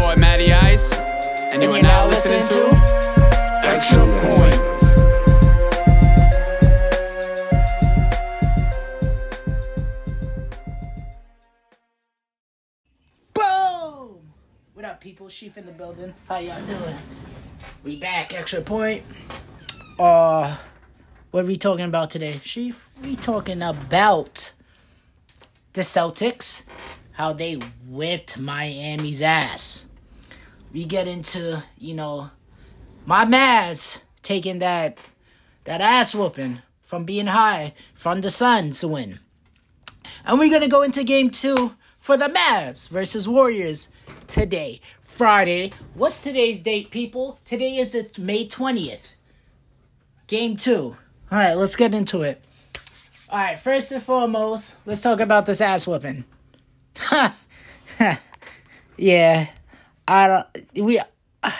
boy Matty Ice, and, you are now listening, to Extra Point. Boom! What up, people? Chief in the building. How y'all doing? We back, Extra Point. Uh, what are we talking about today? Chief, we talking about the Celtics, how they whipped Miami's ass. We get into, you know, my Mavs taking that that ass whooping from being high from the Suns win. And we're gonna go into game two for the Mavs versus Warriors today. Friday. What's today's date, people? Today is the May 20th. Game two. Alright, let's get into it. Alright, first and foremost, let's talk about this ass whooping. yeah. I don't we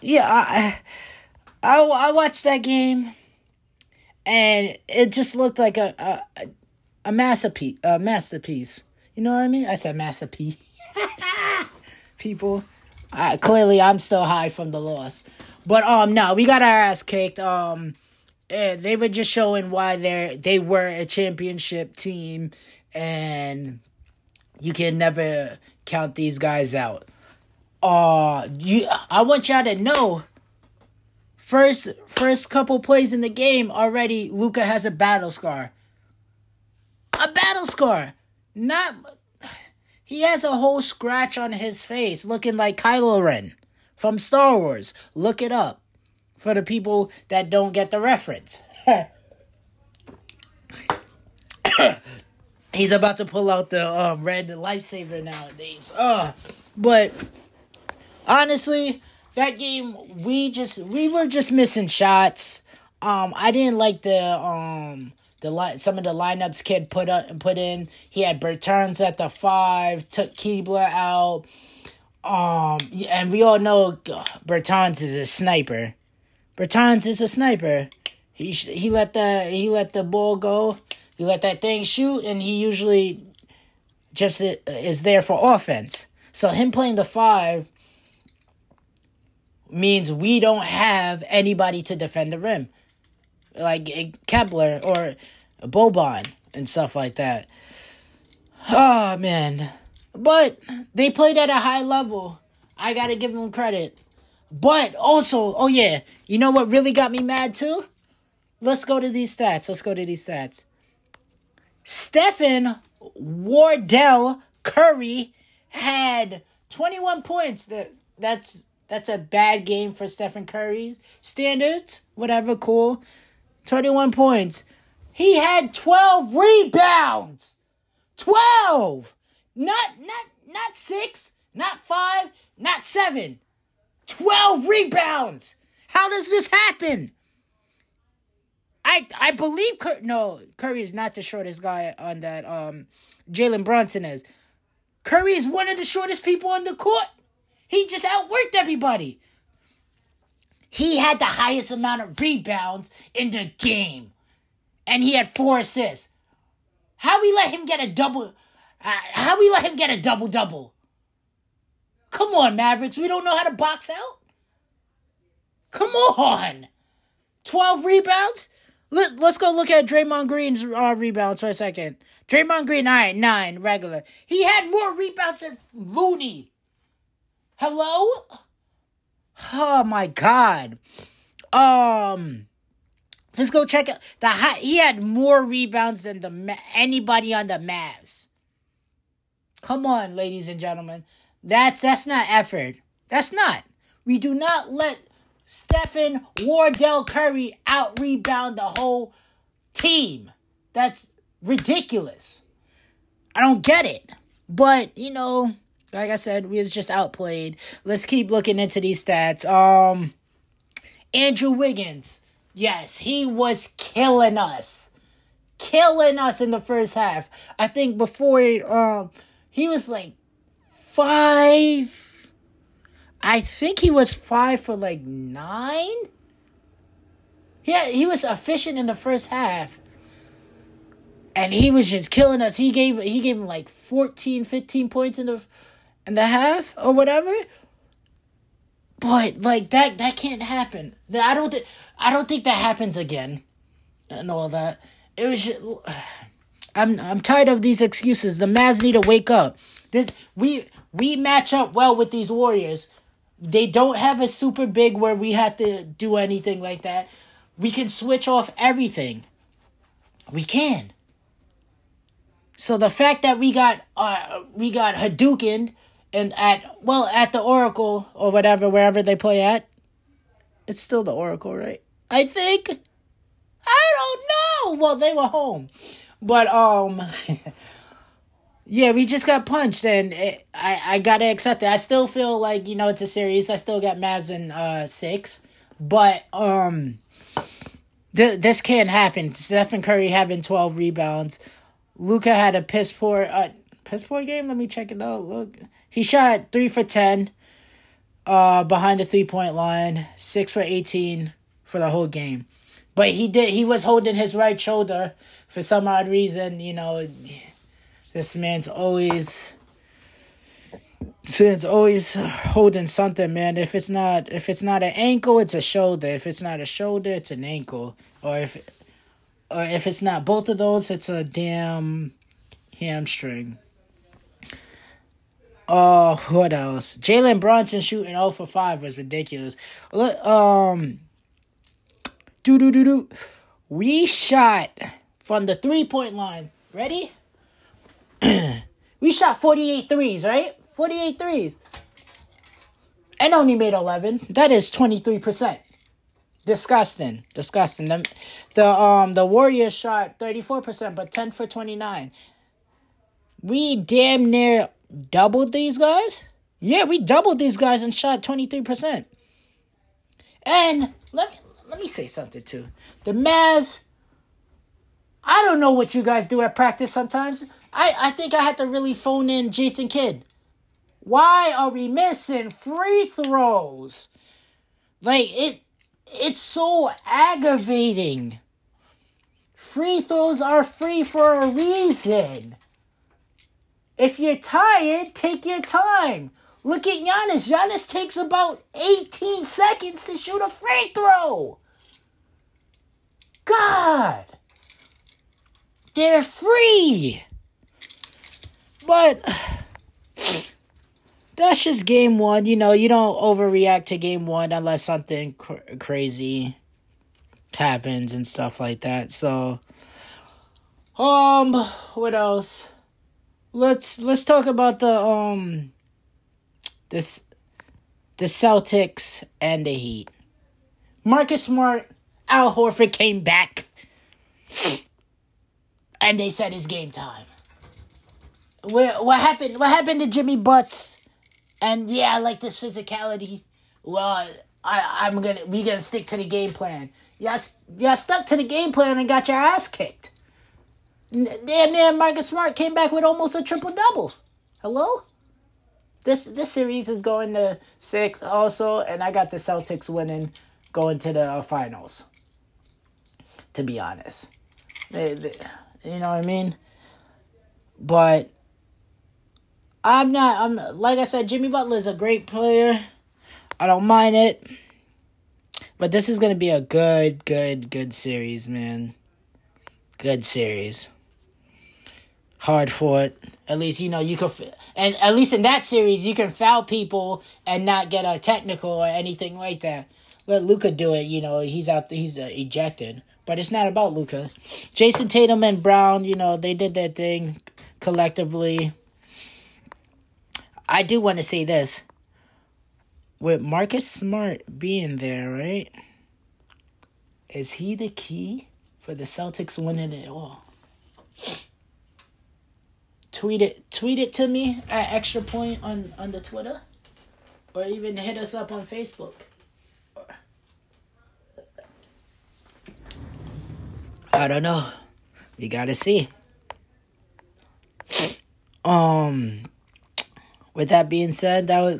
yeah, I, I, I watched that game, and it just looked like a a, a masterpiece. A masterpiece. You know what I mean? I said masterpiece. People, uh, clearly I'm still high from the loss, but um, no, we got our ass kicked. Um, they were just showing why they they were a championship team, and you can never count these guys out uh you I want y'all to know first first couple plays in the game already Luka has a battle scar. A battle scar. Not he has a whole scratch on his face looking like Kylo Ren from Star Wars. Look it up for the people that don't get the reference. He's about to pull out the uh, red lifesaver nowadays. Uh, but honestly, that game we just we were just missing shots. Um, I didn't like the um the line some of the lineups Kidd put up and put in. He had Bertans at the five, took Kleber out. Um, and we all know Bertans is a sniper. Bertans is a sniper. He he let the he let the ball go. He let that thing shoot, and he usually just is there for offense. So him playing the five means we don't have anybody to defend the rim. Like eh, Kleber or Boban and stuff like that. Oh, man. But they played at a high level. I got to give them credit. But also, oh yeah, you know what really got me mad too? Let's go to these stats. Let's go to these stats. Stephen Wardell Curry had 21 points. That that's that's a bad game for Stephen Curry. Standards, whatever, cool. 21 points. He had 12 rebounds. 12. Not not not 6, not 5, not 7. 12 rebounds. How does this happen? I I believe Cur- no Curry is not the shortest guy on that. Um, Jalen Brunson is. Curry is one of the shortest people on the court. He just outworked everybody. He had the highest amount of rebounds in the game. And he had four assists. How we let him get a double uh, how we let him get a double double? Come on, Mavericks. We don't know how to box out. Come on. 12 rebounds? Let, us go look at Draymond Green's uh, rebounds for a second. Draymond Green, all right, nine regular. He had more rebounds than Looney. Hello? Oh my god. Um let's go check out the high, he had more rebounds than the anybody on the Mavs. Come on, ladies and gentlemen. That's that's not effort. That's not. We do not let Stephen Wardell Curry out rebound the whole team. That's ridiculous. I don't get it. But, you know, like I said, we was just outplayed. Let's keep looking into these stats. Um, Andrew Wiggins, yes, he was killing us, killing us in the first half. I think before um, he was like five. I think he was five for like nine. Yeah, he was efficient in the first half and he was just killing us. He gave he gave him like 14, 15 points in the and a half or whatever. But like that that can't happen. I don't th- I don't think that happens again. And all that. It was just, I'm I'm tired of these excuses. The Mavs need to wake up. This we we match up well with these Warriors. They don't have a super big where we have to do anything like that. We can switch off everything. We can. So the fact that we got uh we got Hadouken and at well at the Oracle or whatever wherever they play at, it's still the Oracle, right? I think. I don't know. Well, they were home, but um, yeah, we just got punched, and it, I I gotta accept it. I still feel like you know it's a series. I still got Mavs in uh six, but um, th- this can't happen. Stephen Curry having twelve rebounds. Luka had a piss poor uh piss poor game. Let me check it out. Look, he shot three for ten, uh, behind the three point line, six for eighteen for the whole game. But he did. He was holding his right shoulder for some odd reason. You know, this man's always. Since always holding something, man. If it's not if it's not an ankle, it's a shoulder. If it's not a shoulder, it's an ankle. Or if or if it's not both of those, it's a damn hamstring. Oh, what else? Jalen Brunson shooting 0 for 5 was ridiculous. Look, um, do do do do. We shot from the three point line. Ready? we shot 48 threes, right? 48 threes. And only made 11. That is 23%. Disgusting. Disgusting. The, the um the Warriors shot 34%, but 10 for 29. We damn near doubled these guys? Yeah, we doubled these guys and shot 23%. And let me let me say something too. The Mavs, I don't know what you guys do at practice sometimes. I, I think I had to really phone in Jason Kidd. Why are we missing free throws? Like it it's so aggravating. Free throws are free for a reason. If you're tired, take your time. Look at Giannis. Giannis takes about 18 seconds to shoot a free throw. God. They're free. But that's just game one. You know, you don't overreact to game one unless something cr- crazy happens and stuff like that. So, um, what else? Let's let's talk about the um this the Celtics and the Heat. Marcus Smart, Al Horford came back, and they said it's game time. What what happened? What happened to Jimmy Butts? And yeah, I like this physicality. Well, I I'm gonna we gonna stick to the game plan. Y'all, y'all stuck to the game plan and got your ass kicked. Damn near Marcus Smart came back with almost a triple double. Hello? This this series is going to six also, and I got the Celtics winning, going to the uh, finals. To be honest, they, they, you know what I mean. But I'm not. I'm like I said. Jimmy Butler is a great player. I don't mind it. But this is gonna be a good, good, good series, man. Good series. Hard fought. At least you know you can, and at least in that series you can foul people and not get a technical or anything like that. Let Luka do it. You know he's out. He's uh, ejected. But it's not about Luka. Jayson Tatum and Brown. You know they did their thing collectively. I do want to say this. With Marcus Smart being there, right? Is he the key for the Celtics winning it all? Tweet it tweet it to me at extra point on, on the Twitter. Or even hit us up on Facebook. I don't know. We gotta see. Um with that being said, that was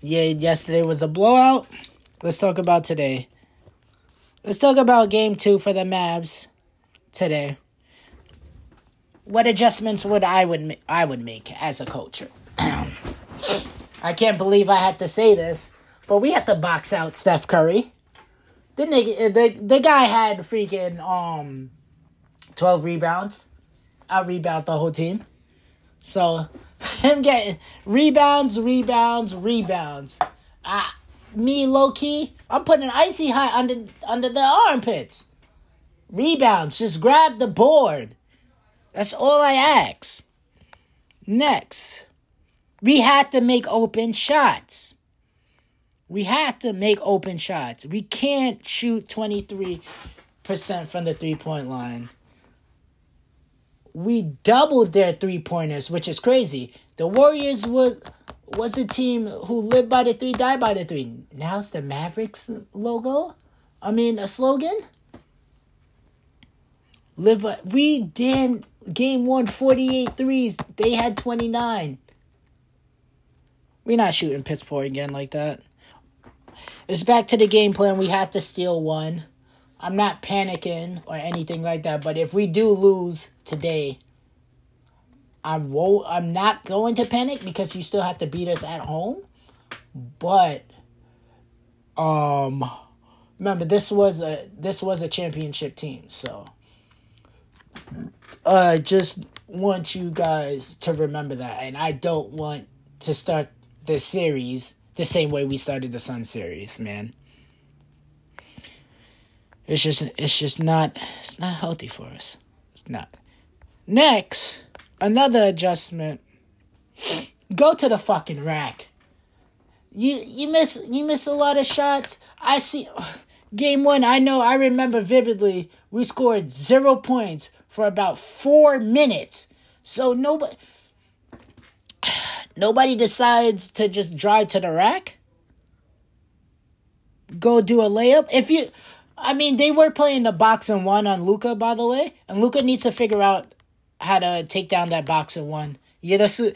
yeah, yesterday was a blowout. Let's talk about today. Let's talk about game two for the Mavs today. What adjustments would I would I would make as a coach? I can't believe I had to say this, but we had to box out Steph Curry. The nigga, the the guy had freaking um, twelve rebounds. I rebound the whole team. So him getting rebounds, rebounds, rebounds. Ah, me low key, I'm putting an icy hot under under the armpits. Rebounds, just grab the board. That's all I ask. Next, we had to make open shots. We have to make open shots. We can't shoot 23% from the three point line. We doubled their three pointers, which is crazy. The Warriors was, was the team who lived by the three, died by the three. Now it's the Mavericks logo. I mean, a slogan. Live by, we damn game one 48 threes. They had 29. We're not shooting Pittsburgh again like that. It's back to the game plan. We have to steal one. I'm not panicking or anything like that, but if we do lose today, I won't I'm not going to panic because you still have to beat us at home. But um remember this was a this was a championship team, so I just want you guys to remember that and I don't want to start this series the same way we started the Sun series, man. It's just it's just not it's not healthy for us. It's not. Next, another adjustment. Go to the fucking rack. You you miss you miss a lot of shots. I see game 1, I know I remember vividly we scored 0 points for about 4 minutes. So nobody Nobody decides to just drive to the rack. Go do a layup. If you, I mean, they were playing the box and one on Luka, by the way, and Luka needs to figure out how to take down that box and one. You're the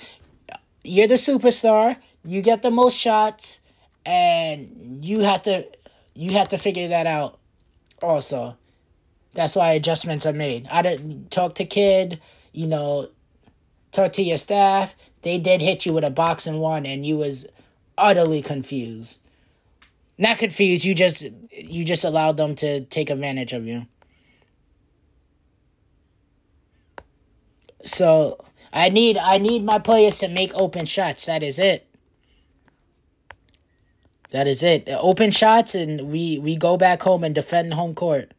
you're the superstar. You get the most shots, and you have to you have to figure that out. Also, that's why adjustments are made. I didn't talk to Kidd. You know, talk to your staff. They did hit you with a boxing one, and you was utterly confused. Not confused. You just you just allowed them to take advantage of you. So I need I need my players to make open shots. That is it. That is it. Open shots, and we we go back home and defend home court.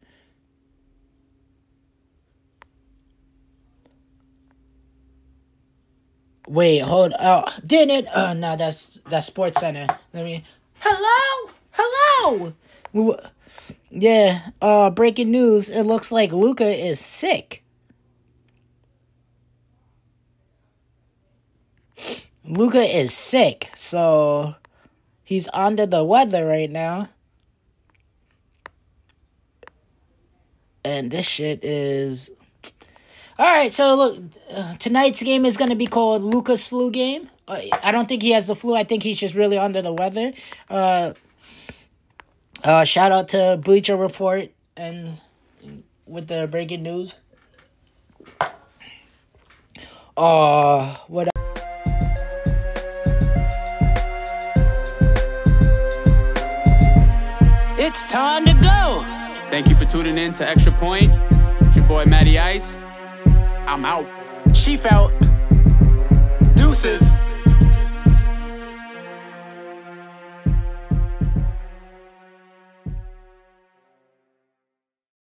Wait, hold. Oh, didn't. Oh no, that's that's Sports Center. Let me. Hello, hello. Yeah. Uh, breaking news. It looks like Luka is sick. Luka is sick, so he's under the weather right now. And this shit is all right, so look, uh, tonight's game is going to be called Luka's flu game. Uh, I don't think he has the flu. I think he's just really under the weather. Uh, uh, shout out to Bleacher Report and with the breaking news. Uh, what? Time to go. Thank you for tuning in to Extra Point. It's your boy Matty Ice. I'm out. Chief out. Deuces.